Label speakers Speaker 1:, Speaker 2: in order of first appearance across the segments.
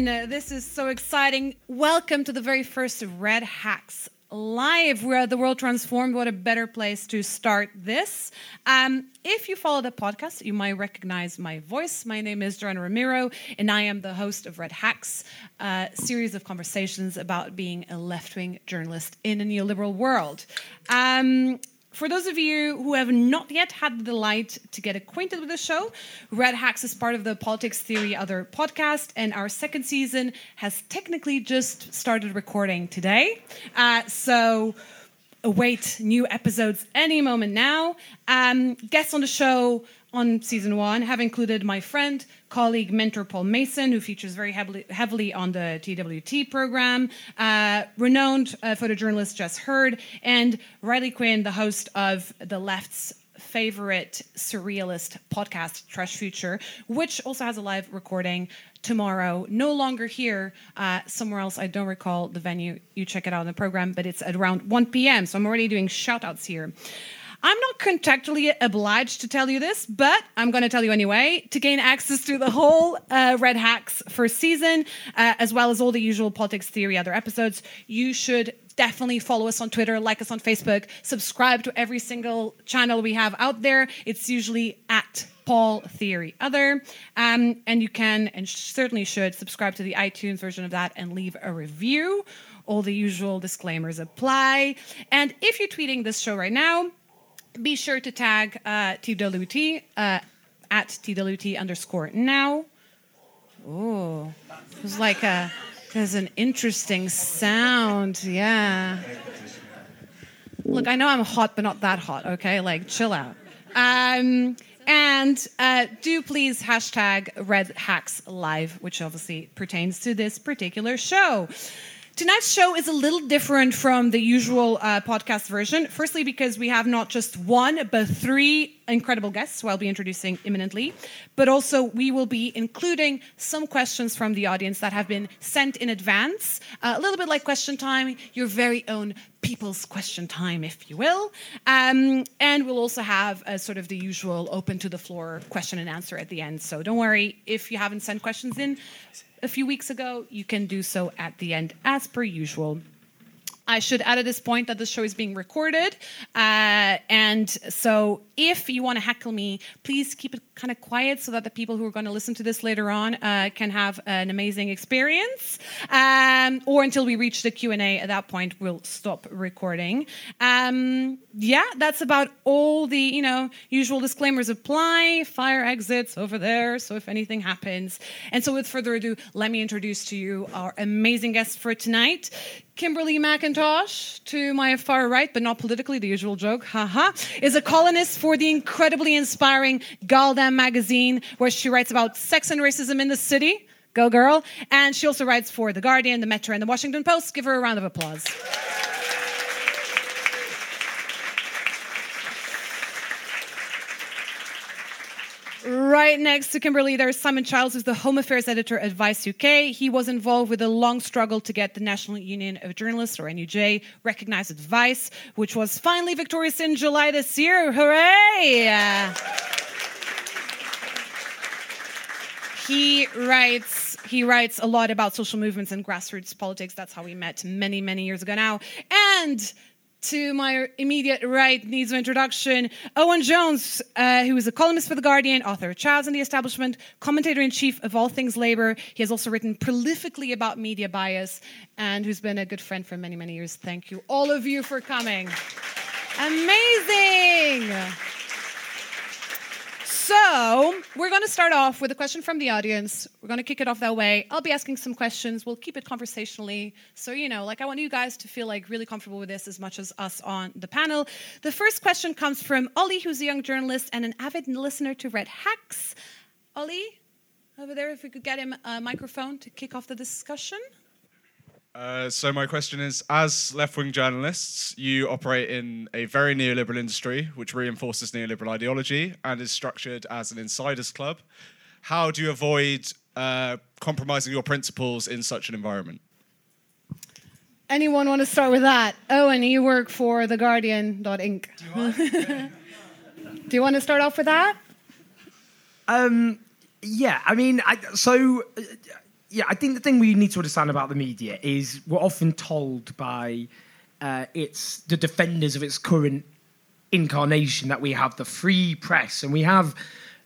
Speaker 1: Everyone. This is so exciting. Welcome to the very first Red Hacks live where the world transformed what a better place to start this um, if you follow the podcast you might recognize my voice my name is Joana Ramiro and i am the host of red hacks a series of conversations about being a left-wing journalist in a neoliberal world um, for those of you who have not yet had the delight to get acquainted with the show, Red Hacks is part of the Politics Theory Other podcast, and our second season has technically just started recording today. Uh, so await new episodes any moment now. Um, guests on the show on season one have included my friend, colleague, mentor Paul Mason, who features very heavily, heavily on the TWT program, uh, renowned uh, photojournalist Jess Hurd, and Riley Quinn, the host of the left's favorite surrealist podcast, Trash Future, which also has a live recording tomorrow. No longer here, uh, somewhere else. I don't recall the venue. You check it out in the program, but it's at around 1 p.m. So I'm already doing shout outs here. I'm not contractually obliged to tell you this, but I'm going to tell you anyway. To gain access to the whole uh, Red Hacks first season, uh, as well as all the usual politics theory other episodes, you should definitely follow us on Twitter, like us on Facebook, subscribe to every single channel we have out there. It's usually at Pol Theory Other. Um, and you can and certainly should subscribe to the iTunes version of that and leave a review. All the usual disclaimers apply. And if you're tweeting this show right now, be sure to tag uh, TWT uh, at TWT underscore now. Oh, it was like a, there's an interesting sound. Yeah. Look, I know I'm hot, but not that hot, okay? Like, chill out. Um, and uh, do please hashtag Red Hacks Live, which obviously pertains to this particular show. Tonight's show is a little different from the usual uh, podcast version. Firstly, because we have not just one, but three incredible guests who I'll be introducing imminently. But also, we will be including some questions from the audience that have been sent in advance. Uh, a little bit like question time, your very own people's question time, if you will. Um, and we'll also have a sort of the usual open to the floor question and answer at the end. So don't worry if you haven't sent questions in a few weeks ago, you can do so at the end as per usual. I should add at this point that the show is being recorded. Uh, and so if you want to heckle me, please keep it kind of quiet so that the people who are going to listen to this later on uh, can have an amazing experience. Um, or until we reach the Q&A, at that point, we'll stop recording. Um, yeah, that's about all the, you know, usual disclaimers apply. Fire exits over there, so if anything happens. And so with further ado, let me introduce to you our amazing guest for tonight. Kimberly McIntosh, to my far right, but not politically, the usual joke, haha, is a columnist for the incredibly inspiring gal-dem magazine, where she writes about sex and racism in the city. Go, girl. And she also writes for The Guardian, The Metro, and The Washington Post. Give her a round of applause. Right next to Kimberly, there's Simon Childs, who's the Home Affairs editor at Vice UK. He was involved with a long struggle to get the National Union of Journalists, or NUJ, recognized at Vice, which was finally victorious in July this year. Hooray! he writes he writes a lot about social movements and grassroots politics. That's how we met many, many years ago now. And to my immediate right needs no introduction. Owen Jones, uh, who is a columnist for The Guardian, author of Chavs and the Establishment, commentator in chief of all things labor. He has also written prolifically about media bias and who's been a good friend for many, many years. Thank you, all of you, for coming. Amazing. So, we're going to start off with a question from the audience. We're going to kick it off that way. I'll be asking some questions. We'll keep it conversationally. So, you know, like I want you guys to feel like really comfortable with this as much as us on the panel. The first question comes from Ollie, who's a young journalist and an avid listener to Red Hacks. Ollie, over there, if we could get him a microphone to kick off the discussion.
Speaker 2: Uh, so my question is: As left-wing journalists, you operate in a very neoliberal industry, which reinforces neoliberal ideology and is structured as an insiders club. How do you avoid uh, compromising your principles in such an environment?
Speaker 1: Anyone want to start with that? Owen, you work for The Guardian.inc.
Speaker 3: Do you,
Speaker 1: Do you want to start off with that?
Speaker 3: um, Yeah, I mean, I, so uh, yeah, I think the thing we need to understand about the media is we're often told by uh, its the defenders of its current incarnation that we have the free press and we have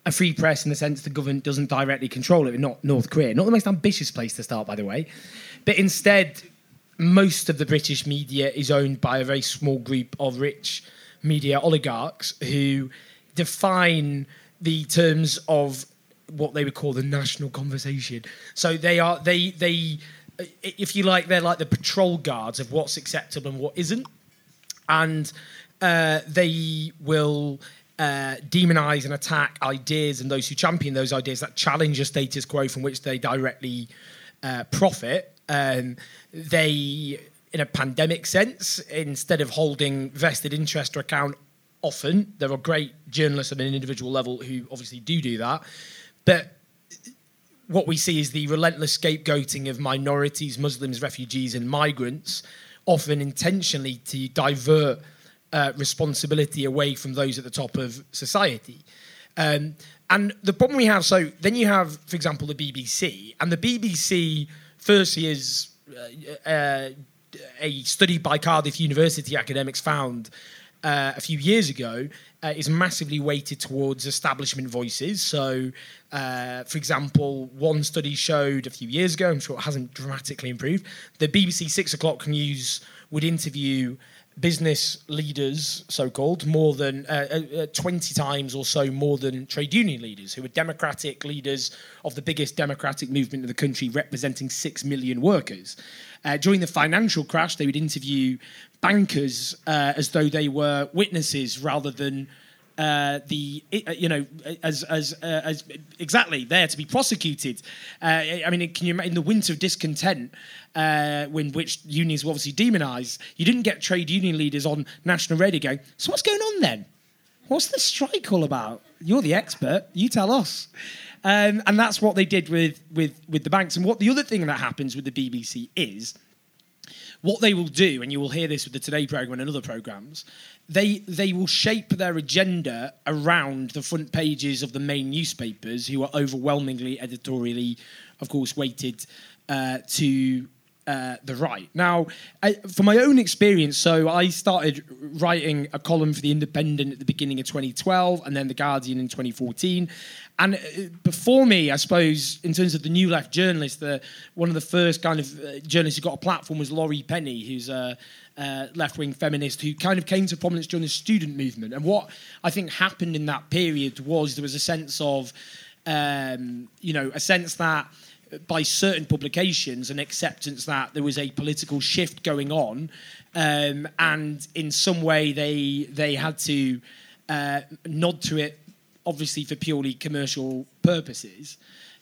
Speaker 3: a free press in the sense the government doesn't directly control it, not North Korea. Not the most ambitious place to start, by the way, but instead, most of the British media is owned by a very small group of rich media oligarchs who define the terms of what they would call the national conversation. So they are they they if you like they're like the patrol guards of what's acceptable and what isn't, and uh, they will. Uh, demonize and attack ideas and those who champion those ideas that challenge a status quo from which they directly uh, profit. Um, they, in a pandemic sense, instead of holding vested interest to account, often there are great journalists at an individual level who obviously do do that. But what we see is the relentless scapegoating of minorities, Muslims, refugees, and migrants, often intentionally to divert uh, responsibility away from those at the top of society. Um, and the problem we have, so then you have, for example, the BBC, and the BBC, firstly, is uh, uh, a study by Cardiff University academics found uh, a few years ago uh, is massively weighted towards establishment voices. So, uh, for example, one study showed a few years ago, I'm sure it hasn't dramatically improved, the BBC Six O'Clock News would interview business leaders, so called, more than uh, uh, uh 20 times or so more than trade union leaders, who were democratic leaders of the biggest democratic movement in the country, representing 6 million workers. Uh, during the financial crash, they would interview bankers uh, as though they were witnesses rather than uh, the uh, you know as as uh, as exactly there to be prosecuted. Uh, I mean, can you in the winter of discontent, uh, when which unions were obviously demonised, you didn't get trade union leaders on national radio going. So what's going on then? What's the strike all about? You're the expert. You tell us. Um, and that's what they did with with with the banks. And what the other thing that happens with the BBC is what they will do, and you will hear this with the Today program and other programs, they they will shape their agenda around the front pages of the main newspapers, who are overwhelmingly editorially, of course, weighted uh, to uh, the right. Now, I, my own experience, so I started writing a column for The Independent at the beginning of 2012 and then The Guardian in 2014. And uh, before me, I suppose, in terms of the new left journalist, the, one of the first kind of uh, journalists who got a platform was Laurie Penny, who's a, a left wing feminist who kind of came to prominence during the student movement. And what I think happened in that period was there was a sense of, um, you know, a sense that by certain publications an acceptance that there was a political shift going on, um, and in some way they they had to uh, nod to it, obviously for purely commercial purposes,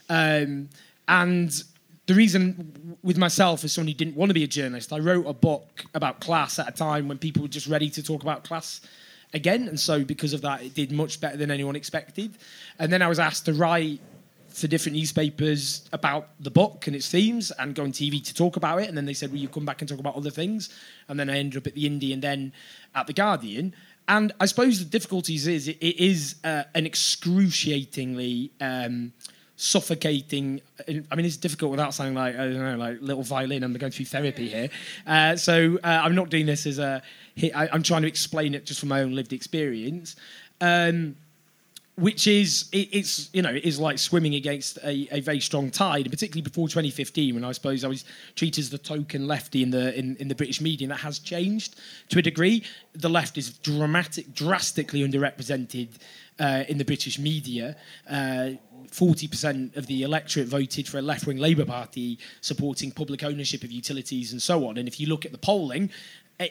Speaker 3: um, and. The reason with myself, as someone who didn't want to be a journalist, I wrote a book about class at a time when people were just ready to talk about class again. And so, because of that, it did much better than anyone expected. And then I was asked to write for different newspapers about the book and its themes and go on TV to talk about it. And then they said, Will you come back and talk about other things? And then I ended up at the Indie and then at the Guardian. And I suppose the difficulties is it is uh, an excruciatingly um, suffocating. I mean, it's difficult without sounding like I don't know, like little violin. I'm going through therapy here, uh, so uh, I'm not doing this as a. I, I'm trying to explain it just from my own lived experience. Um, which is it, it's you know it is like swimming against a, a very strong tide, and particularly before 2015, when I suppose I was treated as the token lefty in the in, in the British media, and that has changed to a degree. The left is dramatic, drastically underrepresented uh, in the British media. Uh, 40% of the electorate voted for a left wing Labour Party supporting public ownership of utilities and so on. And if you look at the polling,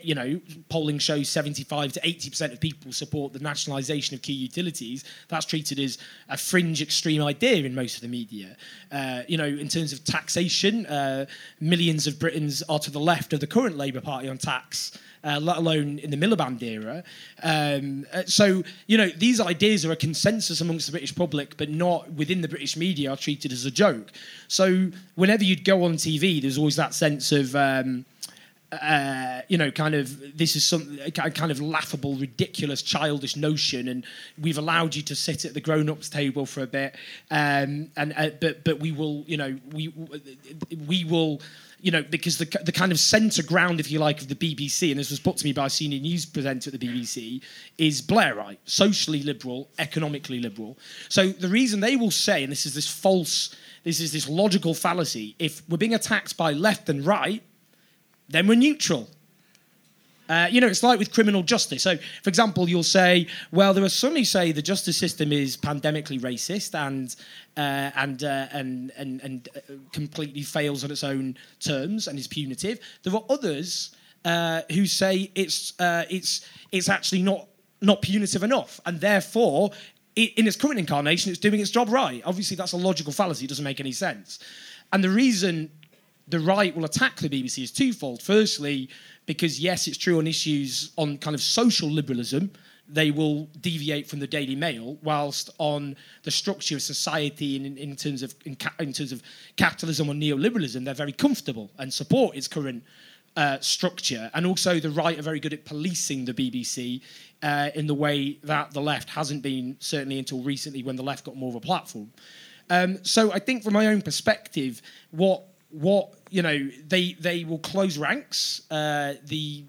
Speaker 3: you know, polling shows 75 to 80% of people support the nationalisation of key utilities. That's treated as a fringe extreme idea in most of the media. Uh, you know, in terms of taxation, uh, millions of Britons are to the left of the current Labour Party on tax. Uh, let alone in the Miliband era. Um, uh, so, you know, these ideas are a consensus amongst the British public, but not within the British media are treated as a joke. So, whenever you'd go on TV, there's always that sense of, um, uh, you know, kind of this is some kind of laughable, ridiculous, childish notion, and we've allowed you to sit at the grown-ups table for a bit, um, and uh, but but we will, you know, we we will you know, because the, the kind of centre ground, if you like, of the BBC, and this was put to me by a senior news presenter at the BBC, is Blairite, socially liberal, economically liberal. So the reason they will say, and this is this false, this is this logical fallacy, if we're being attacked by left and right, then we're neutral. Uh, you know, it's like with criminal justice. So, for example, you'll say, well, there are some who say the justice system is pandemically racist and uh, and, uh, and and and uh, completely fails on its own terms and is punitive. There are others uh, who say it's uh, it's it's actually not not punitive enough, and therefore, it, in its current incarnation, it's doing its job right. Obviously, that's a logical fallacy; it doesn't make any sense. And the reason the right will attack the BBC is twofold. Firstly, because yes, it's true on issues on kind of social liberalism, they will deviate from the Daily Mail, whilst on the structure of society in, in terms of in, in, terms of capitalism or neoliberalism, they're very comfortable and support its current uh, structure. And also, the right are very good at policing the BBC uh, in the way that the left hasn't been, certainly until recently, when the left got more of a platform. Um, so, I think, from my own perspective, what what you know they they will close ranks. Uh, the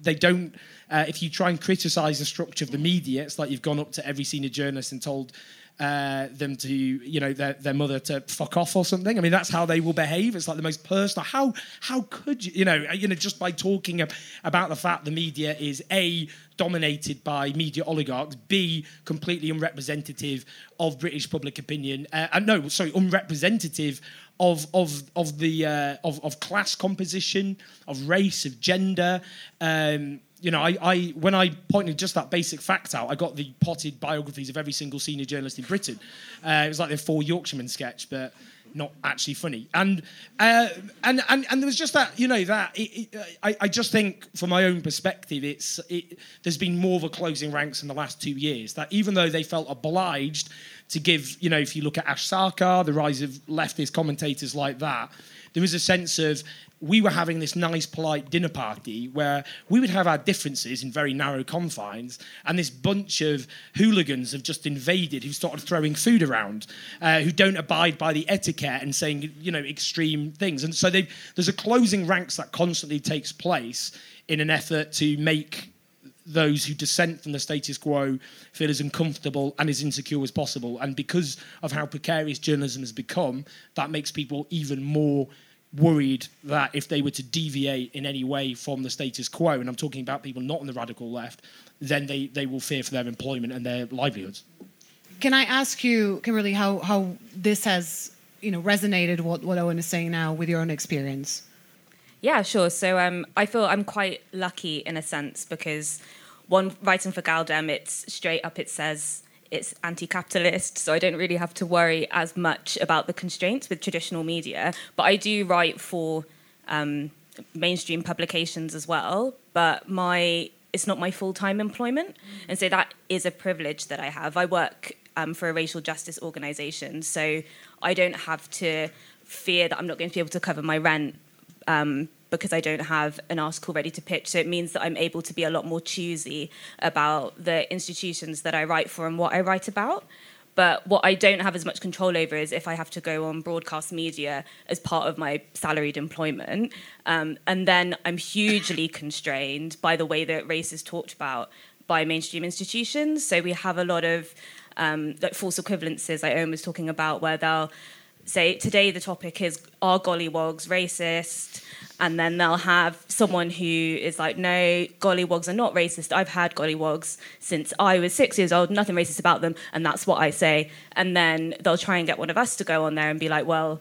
Speaker 3: they don't. Uh, if you try and criticise the structure of the media, it's like you've gone up to every senior journalist and told uh, them to, you know, their, their mother to fuck off or something. I mean, that's how they will behave. It's like the most personal. How how could you, you know, you know, just by talking about the fact the media is a dominated by media oligarchs, b completely unrepresentative of British public opinion, uh, and no, sorry, unrepresentative of of of the uh, of of class composition, of race, of gender. Um, you know, I, I when I pointed just that basic fact out, I got the potted biographies of every single senior journalist in Britain. Uh, it was like the four Yorkshiremen sketch, but not actually funny. And uh, and and and there was just that, you know, that it, it, I, I just think, from my own perspective, it's it, there's been more of a closing ranks in the last two years. That even though they felt obliged to give, you know, if you look at Ash Sarkar, the rise of leftist commentators like that, there was a sense of we were having this nice, polite dinner party where we would have our differences in very narrow confines, and this bunch of hooligans have just invaded who started throwing food around, uh, who don't abide by the etiquette and saying, you know, extreme things. And so there's a closing ranks that constantly takes place in an effort to make those who dissent from the status quo feel as uncomfortable and as insecure as possible. And because of how precarious journalism has become, that makes people even more worried that if they were to deviate in any way from the status quo, and I'm talking about people not on the radical left, then they, they will fear for their employment and their livelihoods.
Speaker 1: Can I ask you, Kimberly, how, how this has you know resonated what, what Owen is saying now with your own experience?
Speaker 4: Yeah, sure. So um, I feel I'm quite lucky in a sense because one writing for gal-dem, it's straight up. It says it's anti-capitalist, so I don't really have to worry as much about the constraints with traditional media. But I do write for um, mainstream publications as well. But my it's not my full-time employment, and so that is a privilege that I have. I work um, for a racial justice organisation, so I don't have to fear that I'm not going to be able to cover my rent um, because I don't have an article ready to pitch. So it means that I'm able to be a lot more choosy about the institutions that I write for and what I write about. But what I don't have as much control over is if I have to go on broadcast media as part of my salaried employment. Um, and then I'm hugely constrained by the way that race is talked about by mainstream institutions. So we have a lot of um, like false equivalences, like Owen was talking about, where they'll say today the topic is are gollywogs racist? And then they'll have someone who is like no gollywogs are not racist. I've had gollywogs since i was six years old nothing racist about them and that's what i say. And then they'll try and get one of us to go on there and be like well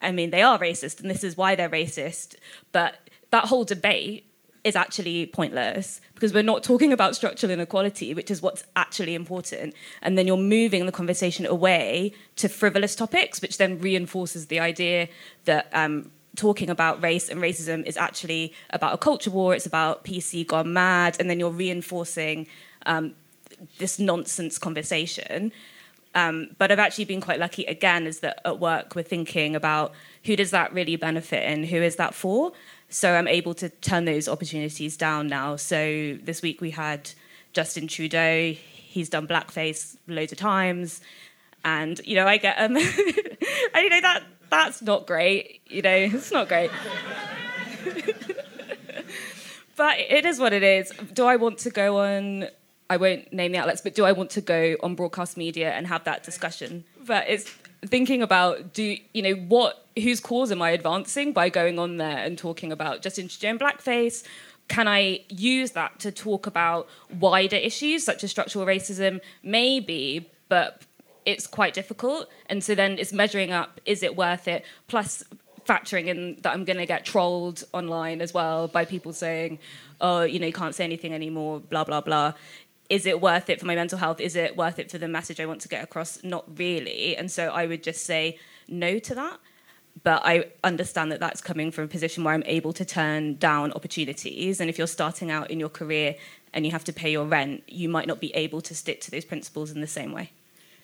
Speaker 4: i mean they are racist and this is why they're racist. But that whole debate is actually pointless because we're not talking about structural inequality, which is what's actually important. And then you're moving the conversation away to frivolous topics, which then reinforces the idea that um, talking about race and racism is actually about a culture war, it's about PC gone mad, and then you're reinforcing um, this nonsense conversation. Um, but I've actually been quite lucky again, is that at work we're thinking about who does that really benefit and who is that for? So I'm able to turn those opportunities down now. So this week we had Justin Trudeau. He's done blackface loads of times, and you know I get um, and you know that that's not great. You know it's not great. but it is what it is. Do I want to go on? I won't name the outlets, but do I want to go on broadcast media and have that discussion? But it's thinking about do you know what whose cause am I advancing by going on there and talking about Justin Trudeau blackface? Can I use that to talk about wider issues such as structural racism? Maybe, but it's quite difficult. And so then it's measuring up: is it worth it? Plus, factoring in that I'm going to get trolled online as well by people saying, "Oh, you know, you can't say anything anymore," blah blah blah is it worth it for my mental health? Is it worth it for the message I want to get across? Not really. And so I would just say no to that. But I understand that that's coming from a position where I'm able to turn down opportunities. And if you're starting out in your career and you have to pay your rent, you might not be able to stick to those principles in the same way.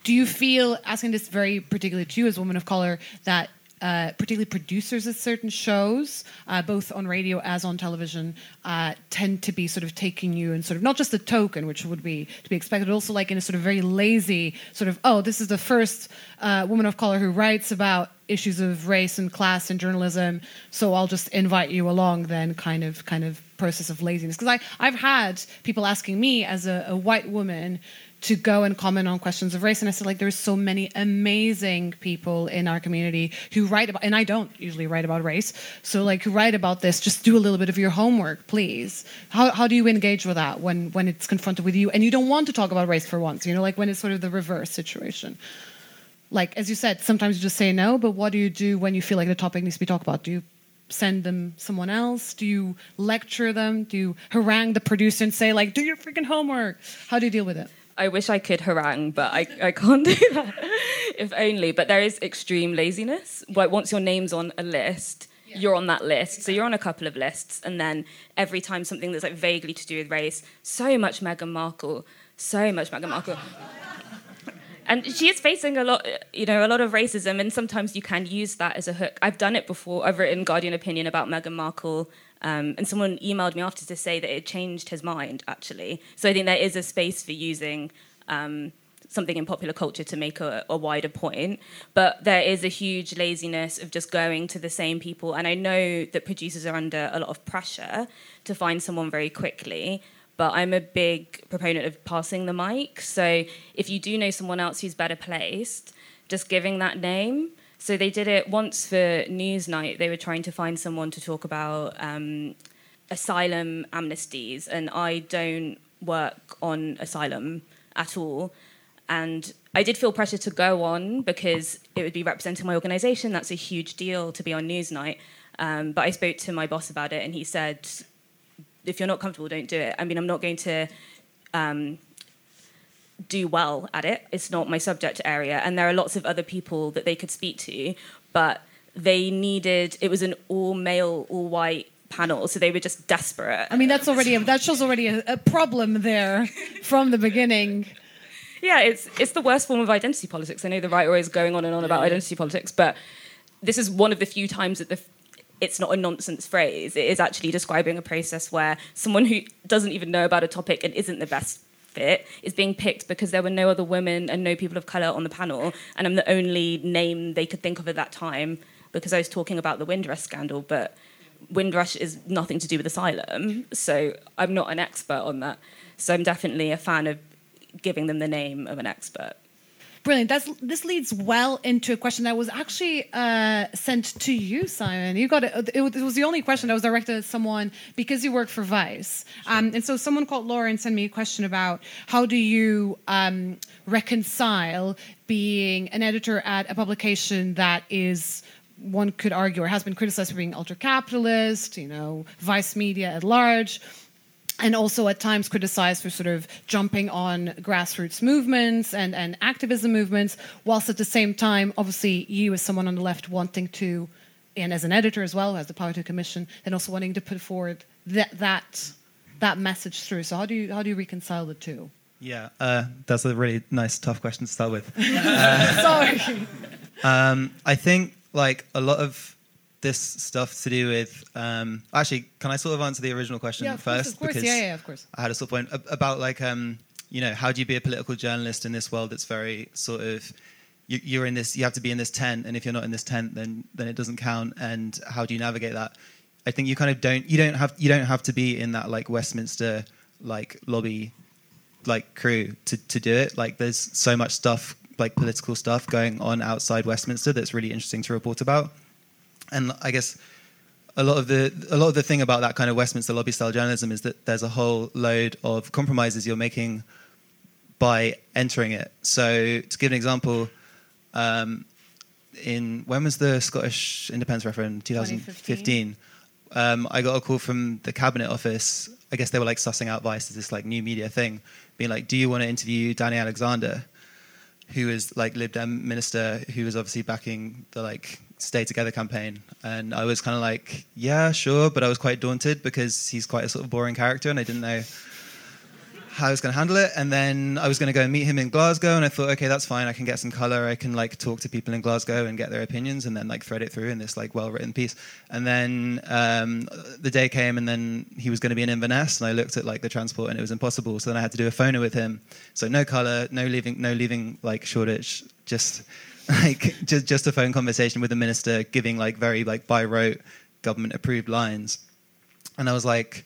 Speaker 1: Do you feel, asking this very particularly to you as a woman of color, that uh, particularly producers of certain shows, uh, both on radio as on television, uh, tend to be sort of taking you and sort of not just the token, which would be to be expected, but also like in a sort of very lazy sort of, oh, this is the first uh, woman of color who writes about issues of race and class in journalism, so I'll just invite you along. Then kind of kind of process of laziness because I've had people asking me as a, a white woman to go and comment on questions of race. And I said, like, there's so many amazing people in our community who write about, and I don't usually write about race. So, like, who write about this, just do a little bit of your homework, please. How, how do you engage with that when, when it's confronted with you and you don't want to talk about race for once, you know, like when it's sort of the reverse situation? Like, as you said, sometimes you just say no, but what do you do when you feel like the topic needs to be talked about? Do you send them someone else? Do you lecture them? Do you harangue the producer and say, like, do your freaking homework? How do you deal with it?
Speaker 4: I wish I could harangue, but I, I can't do that. if only. But there is extreme laziness. Like once your name's on a list, yeah. you're on that list. So you're on a couple of lists, and then every time something that's like vaguely to do with race, so much Meghan Markle, so much Meghan Markle. and she is facing a lot, you know, a lot of racism, and sometimes you can use that as a hook. I've done it before. I've written Guardian opinion about Meghan Markle um, and someone emailed me after to say that it changed his mind, actually. So I think there is a space for using um, something in popular culture to make a, a, wider point. But there is a huge laziness of just going to the same people. And I know that producers are under a lot of pressure to find someone very quickly. But I'm a big proponent of passing the mic. So if you do know someone else who's better placed, just giving that name so they did it once for Newsnight. They were trying to find someone to talk about um, asylum amnesties, and I don't work on asylum at all. And I did feel pressure to go on because it would be representing my organisation. That's a huge deal to be on Newsnight. Um, but I spoke to my boss about it, and he said, "If you're not comfortable, don't do it." I mean, I'm not going to um, do well at it. It's not my subject area, and there are lots of other people that they could speak to, but they needed. It was an all male, all white panel, so they were just desperate.
Speaker 1: I mean, that's already a, that shows already a, a problem there from the beginning.
Speaker 4: Yeah, it's it's the worst form of identity politics. I know the right always going on and on about identity politics, but this is one of the few times that the it's not a nonsense phrase. It is actually describing a process where someone who doesn't even know about a topic and isn't the best fit is being picked because there were no other women and no people of colour on the panel, and I'm the only name they could think of at that time because I was talking about the Windrush scandal, but Windrush is nothing to do with asylum, so I'm not an expert on that. So I'm definitely a fan of giving them the name of an expert.
Speaker 1: Brilliant. That's, this leads well into a question that was actually uh, sent to you, Simon. You got it. It was the only question that was directed at someone because you work for Vice. Um, and so someone called Lauren sent me a question about how do you um, reconcile being an editor at a publication that is one could argue or has been criticized for being ultra capitalist, you know, Vice Media at large, and also at times criticized for sort of jumping on grassroots movements and, and activism movements, whilst at the same time, obviously, you as someone on the left wanting to, and as an editor as well, as the Power to Commission, and also wanting to put forward that, that, that message through. So how do you how do you reconcile the two?
Speaker 5: Yeah, uh, that's a really nice, tough question to start with.
Speaker 1: Sorry.
Speaker 5: Um, I think like a lot of this stuff to do with. Um, actually, can I sort of answer the original question
Speaker 1: Yeah, of course,
Speaker 5: first?
Speaker 1: of course.
Speaker 5: Because
Speaker 1: Yeah, yeah, of course.
Speaker 5: I had a sort of point about like um, you know how do you be a political journalist in this world that's very sort of you, you're in this you have to be in this tent and if you're not in this tent then then it doesn't count and how do you navigate that? I think you kind of don't you don't have you don't have to be in that like Westminster like lobby like crew to, to do it. Like there's so much stuff, like political stuff going on outside Westminster that's really interesting to report about. And I guess a lot of the a lot of the thing about that kind of Westminster lobby style journalism is that there's a whole load of compromises you're making by entering it. So to give an example, um, in when was the Scottish independence referendum? 2015. Um, I got a call from the cabinet office. I guess they were like sussing out Vice as this like new media thing, being like, "Do you want to interview Danny Alexander, who is like Lib Dem minister, who was obviously backing the like Stay Together campaign?" And I was kind of like, "Yeah, sure," but I was quite daunted because he's quite a sort of boring character, and I didn't know how I was going to handle it. And then I was going to go and meet him in Glasgow, and I thought, okay, that's fine. I can get some color. I can like talk to people in Glasgow and get their opinions, and then like thread it through in this like well-written piece. And then um, the day came, and then he was going to be in Inverness, and I looked at like the transport, and it was impossible. So then I had to do a phoner with him. So no color, no leaving, no leaving like Shoreditch, just like just just a phone conversation with the minister, giving like very like by rote government-approved lines. And I was like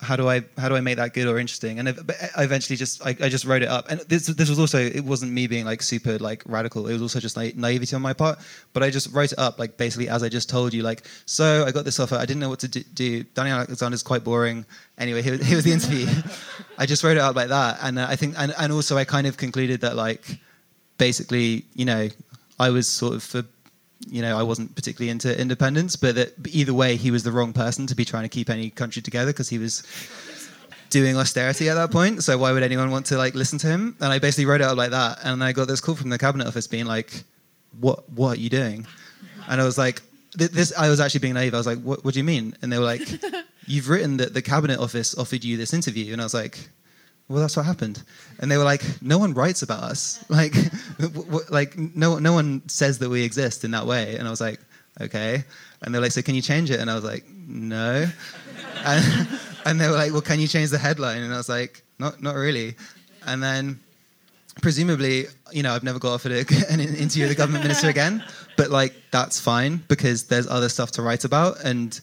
Speaker 5: how do I how do I make that good or interesting? And I eventually just I, I, just wrote it up. And this this was also it wasn't me being like super like radical. It was also just like naivety on my part. But I just wrote it up like basically as I just told you. Like so I got this offer. I didn't know what to do. do. Daniel Alexander's quite boring. Anyway, here, here was the interview. I just wrote it out like that. And uh, I think and and also I kind of concluded that like basically you know I was sort of for you know, I wasn't particularly into independence, but that either way, he was the wrong person to be trying to keep any country together because he was doing austerity at that point. So why would anyone want to like listen to him? And I basically wrote it out like that, and I got this call from the cabinet office being like, "What? What are you doing?" And I was like, "This." I was actually being naive. I was like, "What? What do you mean?" And they were like, "You've written that the cabinet office offered you this interview," and I was like well that's what happened. And they were like no one writes about us. Like like no no one says that we exist in that way. And i was like okay. And they're like so can you change it? And i was like no. And, and they were like well can you change the headline? And i was like not not really. And then presumably you know i've never got offered an interview with a government minister again. But like that's fine because there's other stuff to write about. And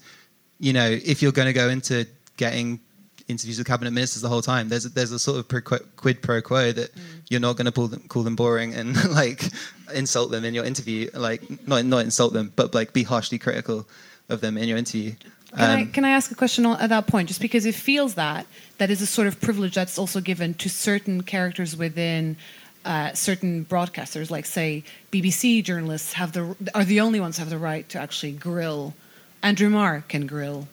Speaker 5: you know if you're going to go into getting interviews with cabinet ministers the whole time. There's a, there's a sort of quid pro quo that mm. you're not going to them, call them boring and like insult them in your interview. Like not not insult them, but like be harshly critical of them in your interview.
Speaker 1: Can, um, I, can I ask a question at that point? Just because it feels that that is a sort of privilege that's also given to certain characters within uh, certain broadcasters, like say BBC journalists, have the are the only ones who have the right to actually grill. Andrew Marr can grill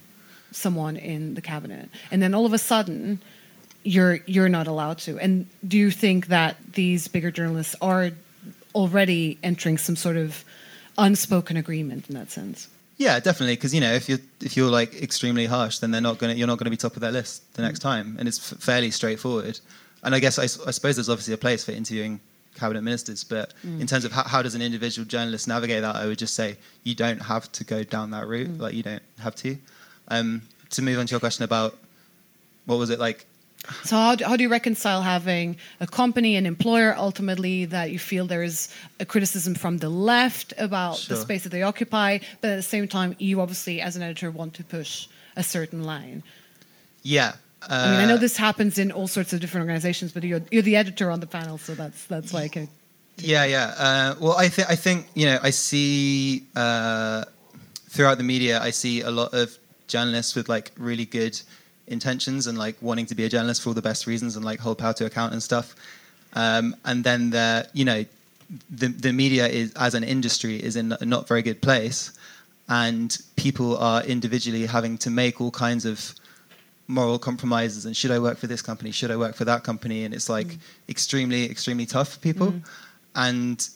Speaker 1: someone in the cabinet, and then all of a sudden, you're you're not allowed to. And do you think that these bigger journalists are already entering some sort of unspoken agreement in that sense?
Speaker 5: Yeah, definitely. Because you know, if you're if you're like extremely harsh, then they're not gonna you're not going to be top of their list the next time, and it's f- fairly straightforward. And I guess I, I, suppose there's obviously a place for interviewing cabinet ministers, but mm. in terms of how, how, does an individual journalist navigate that, I would just say you don't have to go down that route. Mm. Like you don't have to. Um, to move on to your question about what was it like?
Speaker 1: So how do, how do you reconcile having a company, an employer, ultimately that you feel there is a criticism from the left about sure. the space that they occupy, but at the same time, you obviously, as an editor, want to push a certain line.
Speaker 5: Yeah,
Speaker 1: uh, I mean, I know uh, this happens in all sorts of different organizations, but you're, you're the editor on the panel, so that's that's why I can.
Speaker 5: Yeah, yeah. Uh, well, I think I think you know I see uh, throughout the media I see a lot of journalists with like really good intentions and like wanting to be a journalist for all the best reasons and like hold power to account and stuff. Um, and then the you know the the media is as an industry is in a not very good place, and people are individually having to make all kinds of moral compromises and should I work for this company? Should I work for that company? And it's like mm. extremely extremely tough for people. Mm. And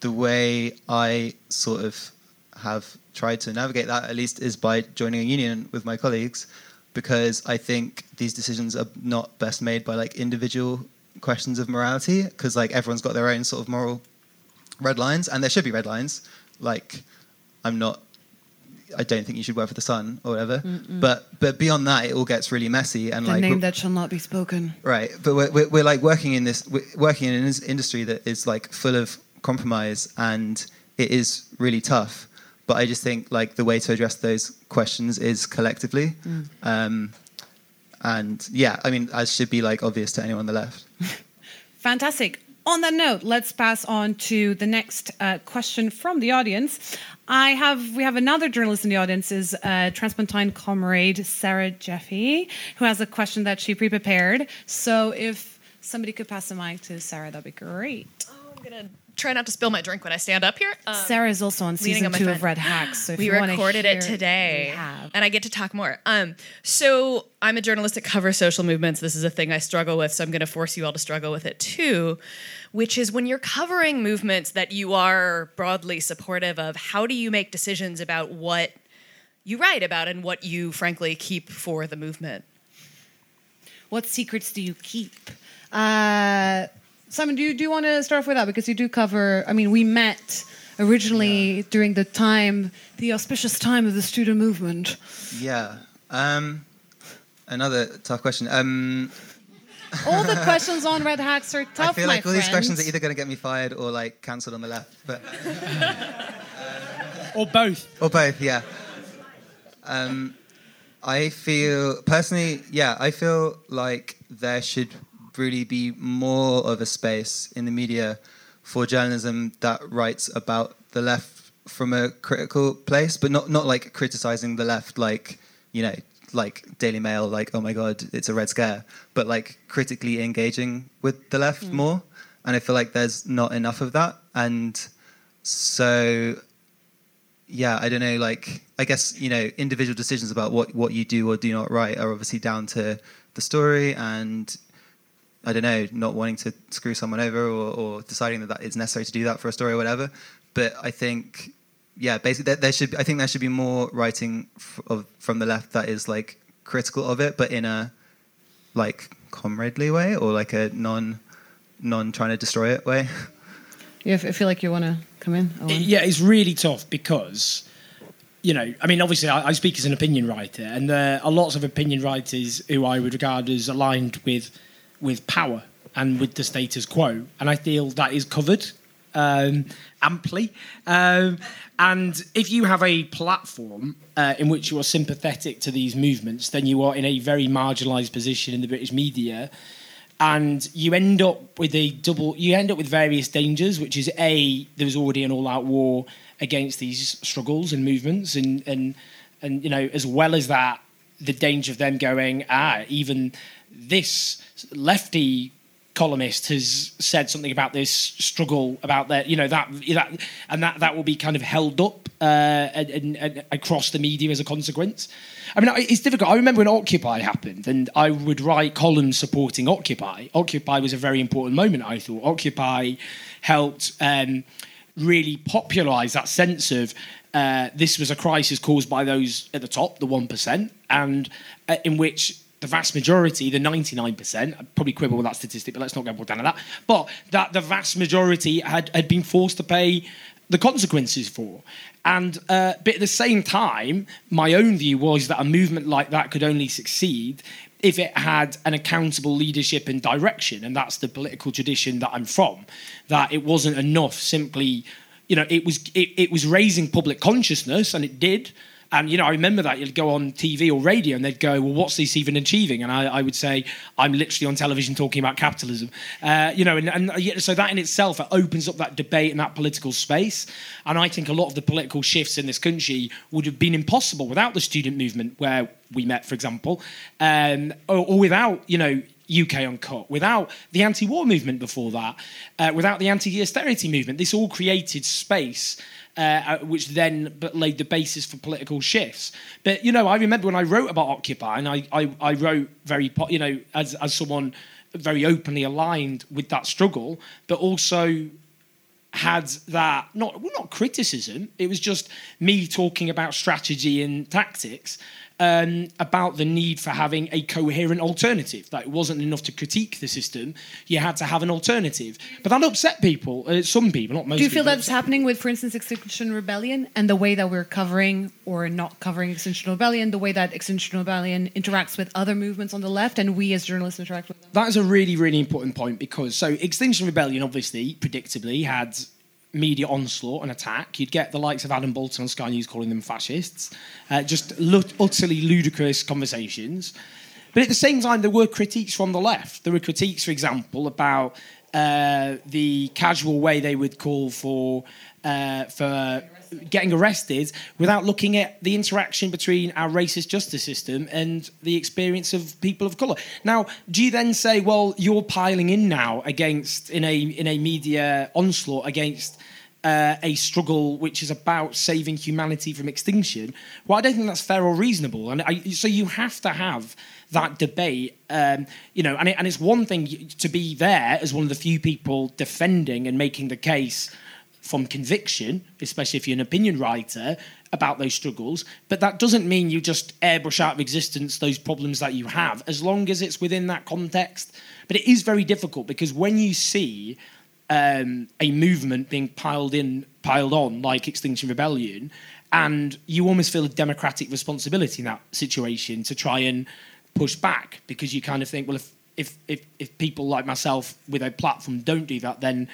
Speaker 5: the way I sort of have tried to navigate that at least is by joining a union with my colleagues because I think these decisions are not best made by like individual questions of morality because like everyone's got their own sort of moral red lines, and there should be red lines. Like, I'm not. I don't think you should work for the Sun or whatever. But but beyond that, it all gets really messy and
Speaker 1: The
Speaker 5: like
Speaker 1: name that shall not be spoken.
Speaker 5: Right, but we're, we're, we're like working in this, we're working in an industry that is like full of compromise, and it is really tough. But I just think like the way to address those questions is collectively, um, and yeah, I mean, as should be like obvious to anyone on the left.
Speaker 1: Fantastic. On that note, let's pass on to the next uh, question from the audience. I have we have another journalist in the audience is uh, transpontine comrade Sarah Jaffe, who has a question that she pre-prepared. So if somebody could pass the mic to Sarah, that'd be great.
Speaker 6: Oh, I'm gonna try not to spill my drink when I stand up here. Um,
Speaker 1: Sarah is also on season
Speaker 6: on
Speaker 1: two
Speaker 6: friend.
Speaker 1: of Red Hacks. So
Speaker 6: we recorded it today,
Speaker 1: have.
Speaker 6: and I get to talk more. Um, so I'm a journalist that covers social movements. This is a thing I struggle with, so I'm going to force you all to struggle with it too. Which is when you're covering movements that you are broadly supportive of, how do you make decisions about what you write about and what you frankly keep for the movement?
Speaker 1: What secrets do you keep? Uh, Simon, do you, do you want to start off with that? Because you do cover, I mean, we met originally during the time, the auspicious time of the student movement.
Speaker 5: Yeah. Um, another tough question. Um,
Speaker 1: All the questions on Red Hacks are tough,
Speaker 5: I feel
Speaker 1: my
Speaker 5: like all these questions are either going to get me fired or like cancelled on the left, but
Speaker 3: Or both.
Speaker 5: or both. Yeah. Um, I feel personally, yeah, I feel like there should really be more of a space in the media for journalism that writes about the left from a critical place, but not not like criticizing the left, like you know, like Daily Mail, like oh my god, it's a red scare, but like critically engaging with the left mm. more. And I feel like there's not enough of that, and so yeah, I don't know. Like, I guess you know, individual decisions about what what you do or do not write are obviously down to the story, and I don't know, not wanting to screw someone over or, or deciding that that is necessary to do that for a story or whatever. But I think, yeah, basically, there, there should I think there should be more writing f- of, from the left that is like critical of it, but in a like comradely way or like a non non trying to destroy it way.
Speaker 1: Yeah, I feel like you want to come in? Owen?
Speaker 3: Yeah, it's really tough because, you know, I mean, obviously, I, I speak as an opinion writer, and uh, there are lots of opinion writers who I would regard as aligned with with power and with the status quo, and I feel that is covered um, amply. Um, and if you have a platform uh, in which you are sympathetic to these movements, then you are in a very marginalised position in the British media and you end up with a double you end up with various dangers which is a there's already an all-out war against these struggles and movements and and and you know as well as that the danger of them going ah even this lefty columnist has said something about this struggle about that you know that that and that that will be kind of held up uh, and, and, and across the media as a consequence. I mean, it's difficult. I remember when Occupy happened, and I would write columns supporting Occupy. Occupy was a very important moment. I thought Occupy helped um, really popularise that sense of uh, this was a crisis caused by those at the top, the one percent, and uh, in which the vast majority, the 99%, I'd probably quibble with that statistic, but let's not go down on that. But that the vast majority had, had been forced to pay the consequences for. And uh, but at the same time, my own view was that a movement like that could only succeed if it had an accountable leadership and direction, and that's the political tradition that I'm from. That it wasn't enough simply, you know, it was it, it was raising public consciousness, and it did. And you know, I remember that you'd go on TV or radio, and they'd go, "Well, what's this even achieving?" And I, I would say, "I'm literally on television talking about capitalism." Uh, you know, and, and so that in itself it opens up that debate and that political space. And I think a lot of the political shifts in this country would have been impossible without the student movement, where we met, for example, um, or, or without you know UK Uncut, without the anti war movement before that, uh, without the anti austerity movement. This all created space. Uh, which then laid the basis for political shifts. But you know, I remember when I wrote about Occupy, and I, I, I wrote very, you know, as as someone very openly aligned with that struggle, but also had that not well, not criticism. It was just me talking about strategy and tactics, um, about the need for having a coherent alternative. That it wasn't enough to critique the system; you had to have an alternative. But that upset people, uh, some people, not most.
Speaker 1: Do you feel
Speaker 3: people,
Speaker 1: that's happening with, for instance, Extinction Rebellion and the way that we're covering or not covering Extinction Rebellion, the way that Extinction Rebellion interacts with other movements on the left, and we as journalists interact with them?
Speaker 3: That is a really, really important point because so Extinction Rebellion obviously, predictably, had media onslaught and attack. You'd get the likes of Adam Boulton on Sky News calling them fascists, uh, just lu- utterly ludicrous conversations. But at the same time, there were critiques from the left. There were critiques, for example, about uh, the casual way they would call for uh, for getting arrested without looking at the interaction between our racist justice system and the experience of people of colour. Now, do you then say, well, you're piling in now against in a in a media onslaught against uh, a struggle which is about saving humanity from extinction? Well, I don't think that's fair or reasonable, and I, so you have to have that debate. Um, you know, and, it, and it's one thing to be there as one of the few people defending and making the case from conviction, especially if you're an opinion writer, about those struggles. But that doesn't mean you just airbrush out of existence those problems that you have, as long as it's within that context. But it is very difficult because when you see um, a movement being piled in, piled on, like Extinction Rebellion, and you almost feel a democratic responsibility in that situation to try and push back because you kind of think, well, if if if, if people like myself with a platform don't do that, then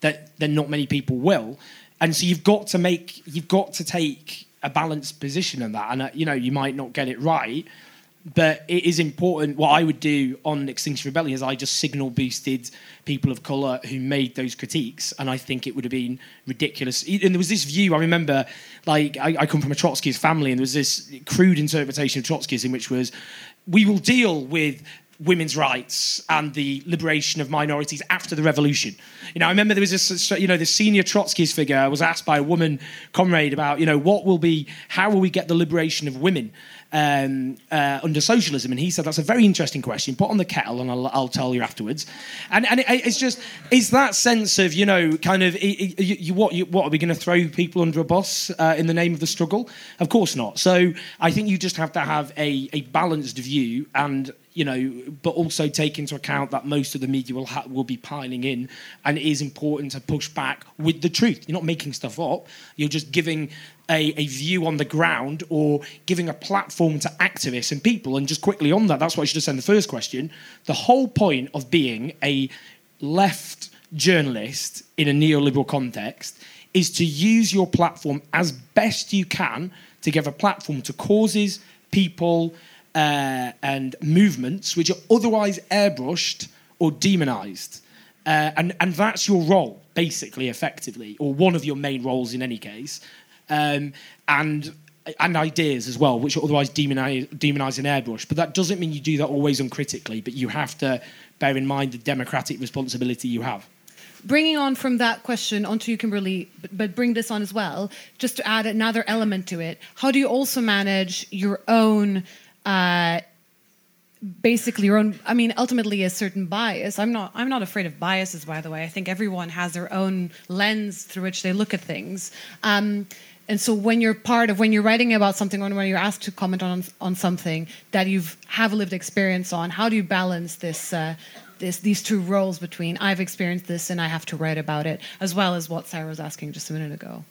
Speaker 3: that then not many people will. And so you've got to make you've got to take a balanced position on that. And uh, you know you might not get it right, but it is important. What I would do on Extinction Rebellion is I just signal boosted people of colour who made those critiques, and I think it would have been ridiculous. And there was this view. I remember, like I, I come from a Trotskyist family, and there was this crude interpretation of Trotskyism, which was, we will deal with women's rights and the liberation of minorities after the revolution. You know, I remember there was this, you know, the senior Trotskyist figure was asked by a woman comrade about, you know, what will be, how will we get the liberation of women um, uh, under socialism? And he said, that's a very interesting question. Put on the kettle and I'll, I'll tell you afterwards. And, and it, it's just, it's that sense of, you know, kind of, it, you, you, what, you, what, are we going to throw people under a bus uh, in the name of the struggle? Of course not. So I think you just have to have a, a balanced view and, you know, but also take into account that most of the media will ha- will be piling in, and it is important to push back with the truth. You're not making stuff up. You're just giving a, a view on the ground or giving a platform to activists and people. And just quickly on that, that's what I should have in the first question. The whole point of being a left journalist in a neoliberal context is to use your platform as best you can to give a platform to causes, people, uh, and movements which are otherwise airbrushed or demonized. Uh, and, and that's your role, basically, effectively, or one of your main roles in any case. Um, and and ideas as well, which are otherwise demonized and airbrushed. But that doesn't mean you do that always uncritically, but you have to bear in mind the democratic responsibility you have.
Speaker 1: Bringing on from that question onto you, Kimberly, but, but bring this on as well, just to add another element to it. How do you also manage your own uh, basically your own i mean ultimately a certain bias. I'm not i'm not afraid of biases by the way. I think everyone has their own lens through which they look at things. Um, and so when you're part of when you're writing about something or when you're asked to comment on on something that you've have lived experience on how do you balance this uh, this these two roles between i've experienced this and i have to write about it as well as what sarah was asking just a minute ago?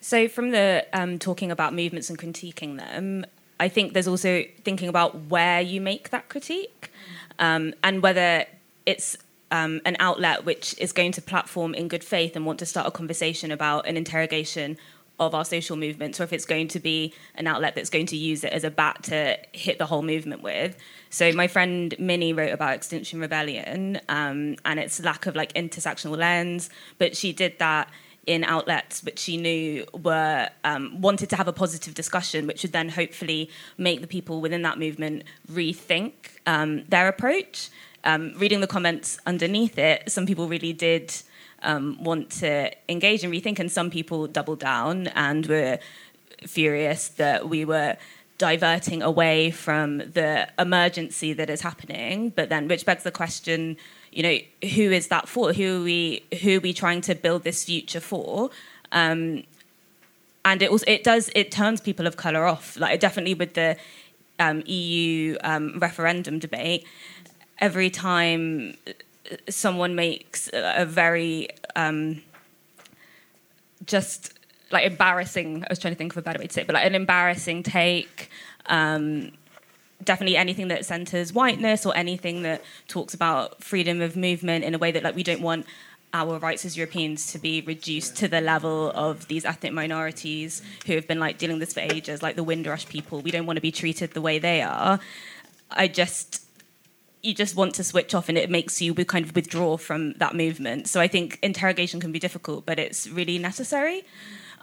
Speaker 4: So from the um, talking about movements and critiquing them I think there's also thinking about where you make that critique um, and whether it's um, an outlet which is going to platform in good faith and want to start a conversation about an interrogation of our social movements, or if it's going to be an outlet that's going to use it as a bat to hit the whole movement with. So my friend Minnie wrote about Extinction Rebellion um, and its lack of like intersectional lens, but she did that in outlets which she knew were um, wanted to have a positive discussion, which would then hopefully make the people within that movement rethink um, their approach. Um, reading the comments underneath it, some people really did um, want to engage and rethink, and some people doubled down and were furious that we were diverting away from the emergency that is happening. But then, which begs the question you know, who is that for? Who are we who are we trying to build this future for? Um, and it also it does it turns people of color off. Like definitely with the um, EU um, referendum debate, every time someone makes a very um, just like embarrassing. I was trying to think of a better way to say it, but like an embarrassing take. Um, definitely anything that centers whiteness or anything that talks about freedom of movement in a way that like we don't want our rights as Europeans to be reduced to the level of these ethnic minorities who have been like dealing this for ages, like the Windrush people. We don't want to be treated the way they are. I just you just want to switch off and it makes you kind of withdraw from that movement. So I think interrogation can be difficult, but it's really necessary.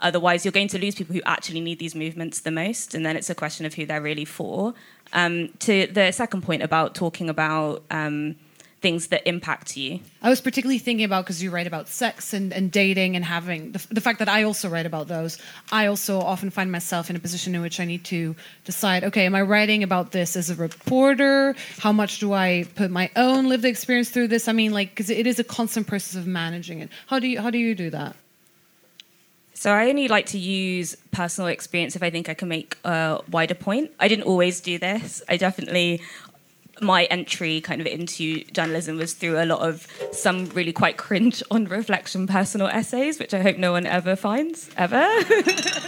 Speaker 4: Otherwise, you're going to lose people who actually need these movements the most, and then it's a question of who they're really for. Um, to the second point about talking about um, things that impact you.
Speaker 1: I was particularly thinking about because you write about sex and, and dating and having the, the, fact that I also write about those. I also often find myself in a position in which I need to decide okay, am I writing about this as a reporter? How much do I put my own lived experience through this? I mean, like, because it is a constant process of managing it. How do you, how do you do that?
Speaker 4: So I only like to use personal experience if I think I can make a wider point. I didn't always do this. I definitely my entry kind of into journalism was through a lot of some really quite cringe on reflection personal essays, which I hope no one ever finds, ever.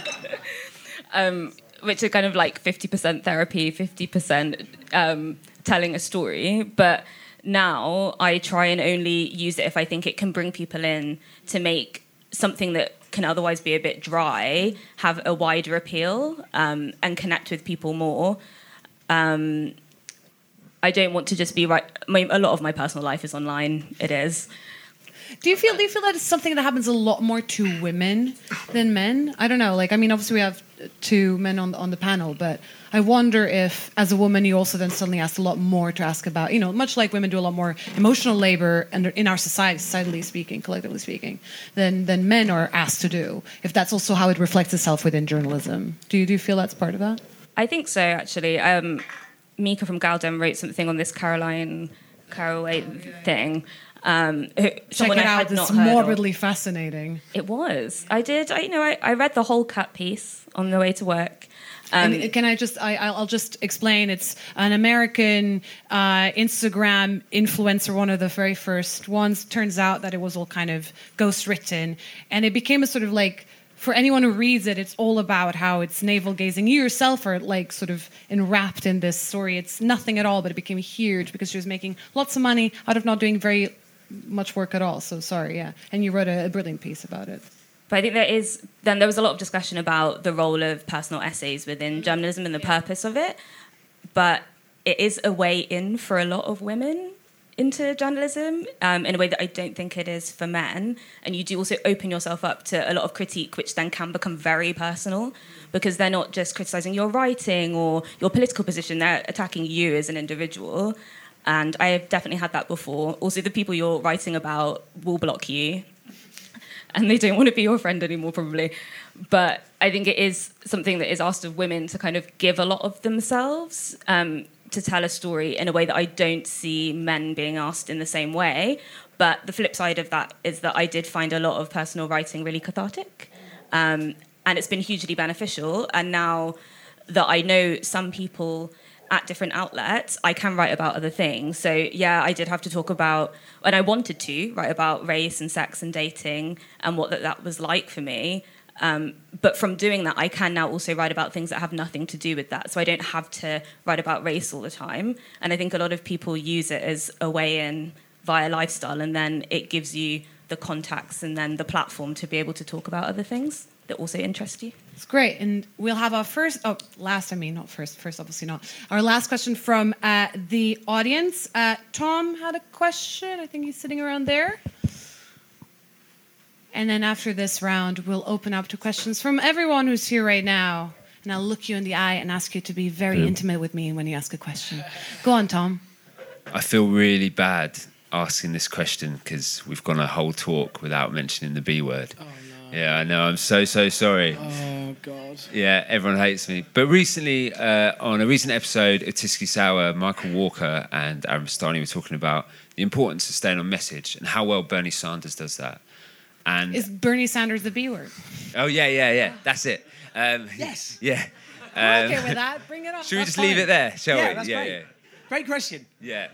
Speaker 4: um, which are kind of like 50% therapy, 50% um, telling a story. But now I try and only use it if I think it can bring people in to make something that can otherwise be a bit dry have a wider appeal um, and connect with people more. Um, I don't want to just be right. My, a lot of my personal life is online. It is.
Speaker 1: Do you feel do you feel that it's something that happens a lot more to women than men? I don't know. Like I mean, obviously we have two men on on the panel, but I wonder if, as a woman, you also then suddenly ask a lot more to ask about. You know, much like women do a lot more emotional labor and in our society, societally speaking, collectively speaking, than than men are asked to do. If that's also how it reflects itself within journalism, do you do you feel that's part of that?
Speaker 4: I think so. Actually, um, Mika from gal-dem wrote something on this Caroline Calloway thing. Um,
Speaker 1: Check it out. It's morbidly fascinating.
Speaker 4: It was. I did. I you know I, I read the whole cut piece on the way to work.
Speaker 1: Um, and can I just I, will just explain? It's an American uh, Instagram influencer, one of the very first ones. Turns out that it was all kind of ghost written, and it became a sort of like for anyone who reads it, it's all about how it's navel gazing. You yourself are like sort of enwrapped in this story. It's nothing at all, but it became huge because she was making lots of money out of not doing very much work at all. So sorry, yeah. And you wrote a, a brilliant piece about it.
Speaker 4: But I think there is then there was a lot of discussion about the role of personal essays within journalism and the purpose of it. But it is a way in for a lot of women into journalism um, in a way that I don't think it is for men. And you do also open yourself up to a lot of critique, which then can become very personal because they're not just criticizing your writing or your political position, they're attacking you as an individual. And I have definitely had that before. Also, the people you're writing about will block you. And they don't want to be your friend anymore, probably. But I think it is something that is asked of women to kind of give a lot of themselves. Um, to tell a story in a way that I don't see men being asked in the same way. But the flip side of that is that I did find a lot of personal writing really cathartic. Um, and it's been hugely beneficial. And now that I know some people at different outlets, I can write about other things. So, yeah, I did have to talk about, and I wanted to write about race and sex and dating and what that, that was like for me. Um, but from doing that, I can now also write about things that have nothing to do with that. So I don't have to write about race all the time. And I think a lot of people use it as a way in via lifestyle, and then it gives you the contacts and then the platform to be able to talk about other things that also interest you.
Speaker 1: It's great. And we'll have our first, oh, last, I mean, not first, first, obviously not. Our last question from uh, the audience. Uh, Tom had a question. I think he's sitting around there. And then after this round, we'll open up to questions from everyone who's here right now. And I'll look you in the eye and ask you to be very intimate with me when you ask a question. Go on, Tom.
Speaker 7: I feel really bad asking this question because we've gone a whole talk without mentioning the B word. Oh, no. Yeah, I know. I'm so, so sorry.
Speaker 3: Oh, God.
Speaker 7: Yeah, everyone hates me. But recently, uh, on a recent episode of Tysky Sour, Michael Walker and Aaron Bastani were talking about the importance of staying on message and how well Bernie Sanders does that. And
Speaker 1: is Bernie Sanders the B word?
Speaker 7: Oh yeah, yeah, yeah. That's it. Um,
Speaker 3: yes.
Speaker 7: Yeah.
Speaker 1: I'm
Speaker 7: Um,
Speaker 1: okay with that. Bring it on.
Speaker 7: Should we
Speaker 1: That's
Speaker 7: just leave it there, shall
Speaker 3: Yeah,
Speaker 7: we?
Speaker 3: that's
Speaker 7: yeah,
Speaker 3: great. Great question.
Speaker 7: yeah,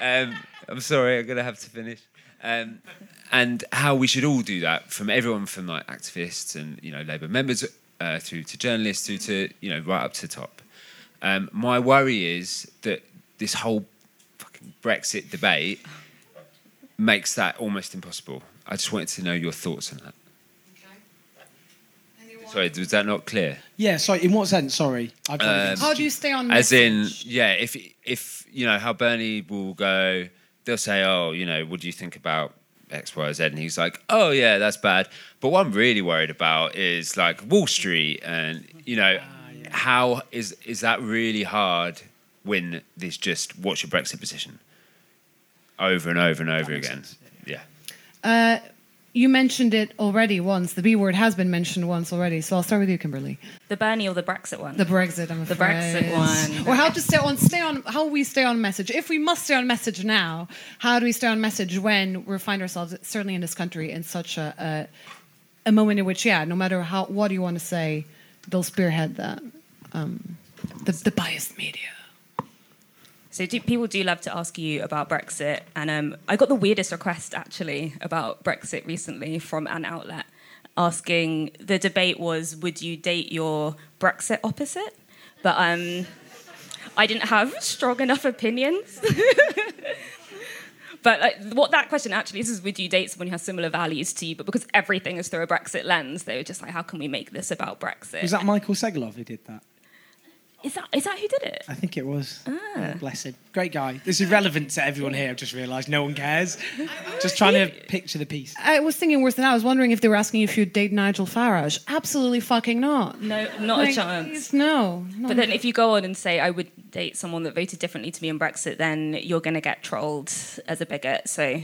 Speaker 7: yeah. Um, I'm sorry, I'm gonna have to finish. Um, and how we should all do that, from everyone from like activists and you know Labour members uh, through to journalists, through to you know right up to the top. Um, my worry is that this whole fucking Brexit debate makes that almost impossible. I just wanted to know your thoughts on that. Sorry, was that not clear?
Speaker 3: Yeah, sorry, in what sense? Sorry.
Speaker 7: Um,
Speaker 1: How do you stay on
Speaker 7: As in, yeah, if if you know how Bernie will go, they'll say, "Oh, you know, what do you think about X, Y, Z?" And he's like, "Oh, yeah, that's bad." But what I'm really worried about is like Wall Street, and you know, how is is that really hard when there's just what's your Brexit position over and over and over again? Yeah.
Speaker 1: Uh, you mentioned it already once. The B word has been mentioned once already. So I'll start with you, Kimberly.
Speaker 4: The Bernie or the Brexit one?
Speaker 1: The Brexit, I'm afraid. The.
Speaker 4: Brexit one.
Speaker 1: Or how to stay on, stay on, how we stay on message. If we must stay on message now, how do we stay on message when we find ourselves, certainly in this country, in such a, a, a moment in which, yeah, no matter how, what do you want to say, they'll spearhead that. Um, the, the biased media.
Speaker 4: So do, people do love to ask you about Brexit, and um, I got the weirdest request actually about Brexit recently from an outlet asking. The debate was, would you date your Brexit opposite? But um, I didn't have strong enough opinions. But like, what that question actually is is would you date someone who has similar values to you? But because everything is through a Brexit lens, they were just like, how can we make this about Brexit?
Speaker 8: Was that Michael Segalov who did that?
Speaker 4: Is that is that who did it?
Speaker 8: I think it was.
Speaker 4: Ah.
Speaker 8: Yeah, bless him. Great guy. This is relevant to everyone here. I've just realised no one cares. just trying to picture the piece.
Speaker 1: I was thinking worse than that. I was wondering if they were asking if you'd date Nigel Farage. Absolutely fucking not.
Speaker 4: No, not
Speaker 1: Like,
Speaker 4: a chance.
Speaker 1: he's- No. no.
Speaker 4: But then if you go on and say I would date someone that voted differently to me in Brexit, then you're going to get trolled as a bigot. So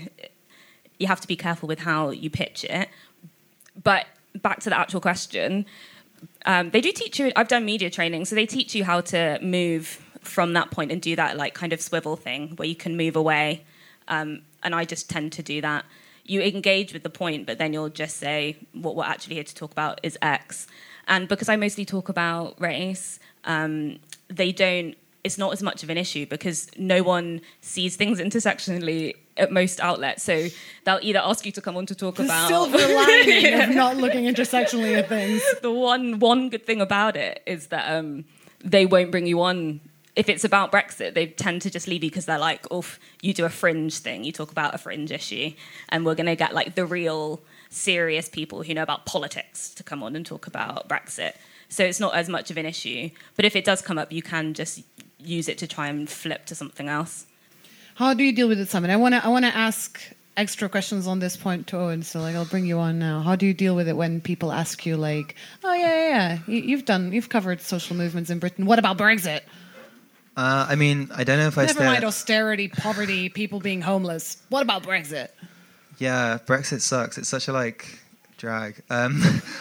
Speaker 4: you have to be careful with how you pitch it. But back to the actual question, um, they do teach you. I've done media training, so they teach you how to move from that point and do that like kind of swivel thing where you can move away. Um, and I just tend to do that. You engage with the point, but then you'll just say what we're actually here to talk about is X. And because I mostly talk about race, um, they don't. It's not as much of an issue because no one sees things intersectionally at most outlets. So they'll either ask you to come on to talk
Speaker 1: the
Speaker 4: about
Speaker 1: silver lining of not looking intersectionally at things.
Speaker 4: the one one good thing about it is that um, they won't bring you on. If it's about Brexit, they tend to just leave you because they're like, "Oh, you do a fringe thing. You talk about a fringe issue, and we're going to get like the real serious people who know about politics to come on and talk about Brexit." So it's not as much of an issue. But if it does come up, you can just use it to try and flip to something else.
Speaker 1: How do you deal with it, Simon? I want to I want to ask extra questions on this point to Owen. So like I'll bring you on now. How do you deal with it when people ask you like, "Oh yeah, yeah, yeah. You, you've done you've covered social movements in Britain. What about Brexit?
Speaker 5: Uh, I mean, I don't know if I
Speaker 1: Never mind austerity, poverty, people being homeless. What about Brexit?
Speaker 5: Yeah, Brexit sucks. It's such a like drag. Um,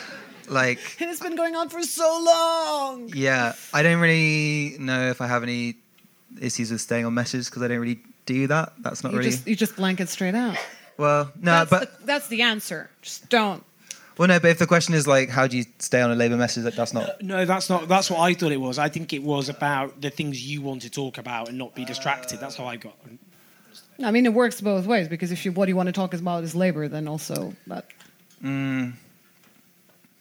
Speaker 5: like,
Speaker 1: And it's been going on for so long.
Speaker 5: yeah, I don't really know if I have any issues with staying on message because I don't really do that. That's not
Speaker 1: You
Speaker 5: really
Speaker 1: just you just blanket straight out.
Speaker 5: well. No,
Speaker 1: that's,
Speaker 5: but
Speaker 1: the, that's the answer. Just don't.
Speaker 5: well, no. But if the question is like, how do you stay on a Labour message? That that's not.
Speaker 3: No, that's not. That's what I thought it was. I think it was about the things you want to talk about and not be distracted. That's how I got.
Speaker 1: I mean, it works both ways because if you what you want to talk about is labor, then also that.
Speaker 5: Mm,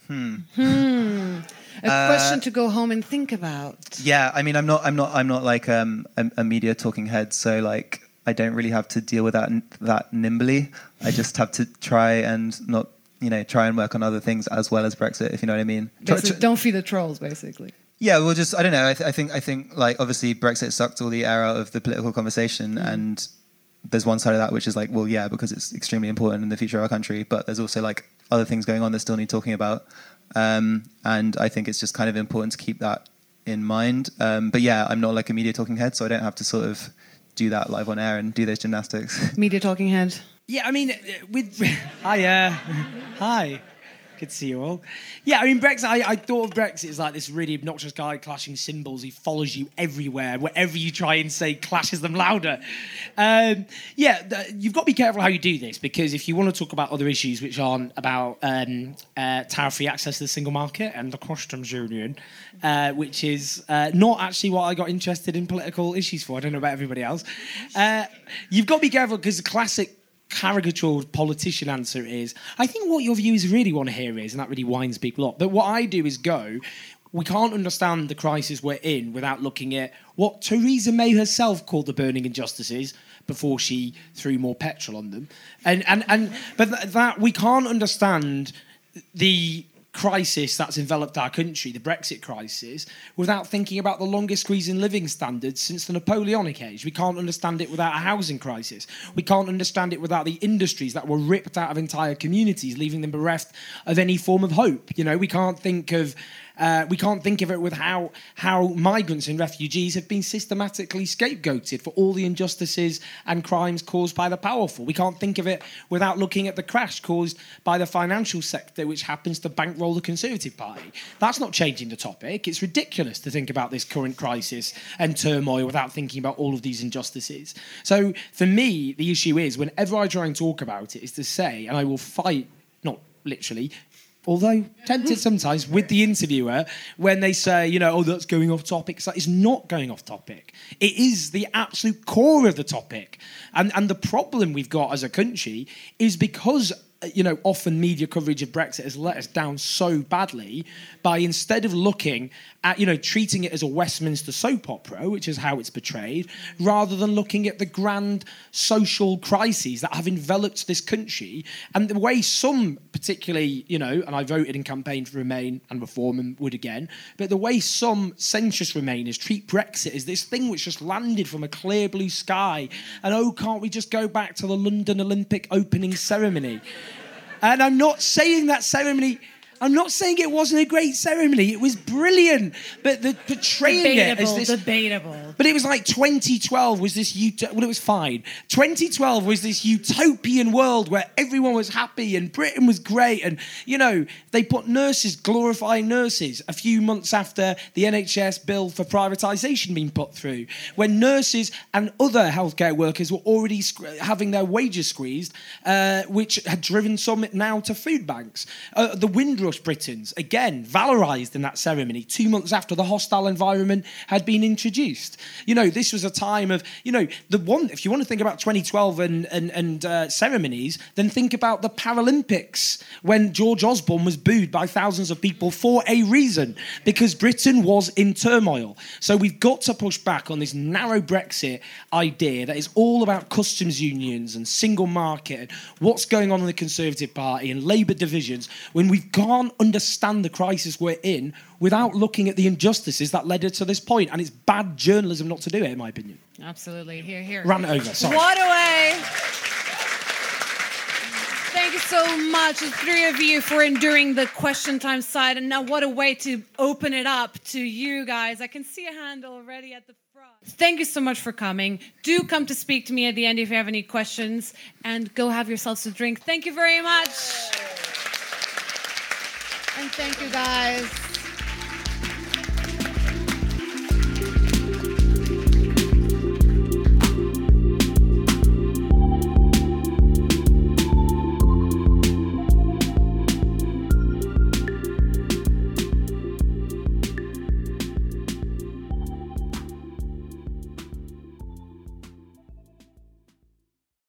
Speaker 1: Hmm. Hmm. A
Speaker 5: Uh,
Speaker 1: question to go home and think about.
Speaker 5: yeah, I mean, I'm not. I'm not. I'm not like um, a, a media talking head. So like, I don't really have to deal with that that nimbly. I just have to try and not. You know, try and work on other things as well as Brexit, if you know what I mean.
Speaker 1: Basically, don't feed the trolls, basically.
Speaker 5: Yeah, well, just I don't know. I, th- I think I think like obviously Brexit sucked all the air out of the political conversation, and there's one side of that which is like, well, yeah, because it's extremely important in the future of our country. But there's also like other things going on that still need talking about, um, and I think it's just kind of important to keep that in mind. Um, but yeah, I'm not like a media talking head, so I don't have to sort of do that live on air and do those gymnastics.
Speaker 1: Media talking head.
Speaker 3: Yeah, I mean, uh, with hi, uh, hi. Good to see you all. Yeah, I mean, Brexit, I, I thought of Brexit as like this really obnoxious guy clashing cymbals. He follows you everywhere. Whatever you try and say, clashes them louder. Um, yeah, th- you've got to be careful how you do this because if you want to talk about other issues which aren't about um, uh, tariff free access to the single market and the customs union, uh, which is uh, not actually what I got interested in political issues for. I don't know about everybody else. Uh, you've got to be careful because the classic caricatured politician answer is I think what your viewers really want to hear is, and that really winds people up. But what I do is go, we can't understand the crisis we're in without looking at what Theresa May herself called the burning injustices before she threw more petrol on them. And and and but th- that we can't understand the crisis that's enveloped our country, the Brexit crisis, without thinking about the longest squeeze in living standards since the Napoleonic age. We can't understand it without a housing crisis. We can't understand it without the industries that were ripped out of entire communities, leaving them bereft of any form of hope. You know, we can't think of uh, we can't think of it with how how migrants and refugees have been systematically scapegoated for all the injustices and crimes caused by the powerful. We can't think of it without looking at the crash caused by the financial sector, which happens to bankroll the Conservative Party. That's not changing the topic. It's ridiculous to think about this current crisis and turmoil without thinking about all of these injustices. So for me, the issue is whenever I try and talk about it, is to say, and I will fight, not literally, although tempted mm-hmm. sometimes with the interviewer when they say, you know, oh, that's going off topic. It's like, it's not going off topic. It is the absolute core of the topic. And, and the problem we've got as a country is because Uh, you know, often media coverage of Brexit has let us down so badly by instead of looking at, you know, treating it as a Westminster soap opera, which is how it's portrayed, rather than looking at the grand social crises that have enveloped this country and the way some, particularly, you know, and I voted in campaign for Remain and Reform and would again, but the way some centrist Remainers treat Brexit as this thing which just landed from a clear blue sky and oh, can't we just go back to the London Olympic opening ceremony? And I'm not saying that ceremony. I'm not saying it wasn't a great ceremony. It was brilliant, but the portraying it as
Speaker 1: Debatable,
Speaker 3: this.
Speaker 1: debatable.
Speaker 3: But it was like 2012 was this ut- well, it was fine. 2012 was this utopian world where everyone was happy and Britain was great, and you know they put nurses glorifying nurses a few months after the NHS bill for privatisation being put through, when nurses and other healthcare workers were already sc- having their wages squeezed, uh, which had driven some now to food banks. Uh, the Windrush Britons again valorised in that ceremony two months after the hostile environment had been introduced. You know, this was a time of, you know, the one, if you want to think about 2012 and, and, and uh, ceremonies, then think about the Paralympics when George Osborne was booed by thousands of people for a reason, because Britain was in turmoil. So we've got to push back on this narrow Brexit idea that is all about customs unions and single market what's going on in the Conservative Party and Labour divisions when we can't understand the crisis we're in without looking at the injustices that led us to this point. And it's bad journalism not to do it, in my opinion.
Speaker 1: Absolutely. Here, here.
Speaker 3: Ran it over, sorry.
Speaker 1: What a way. Thank you so much, the three of you, for enduring the question time side. And now, what a way to open it up to you guys. I can see a hand already at the front. Thank you so much for coming. Do come to speak to me at the end if you have any questions, and go have yourselves a drink. Thank you very much. And thank you, guys.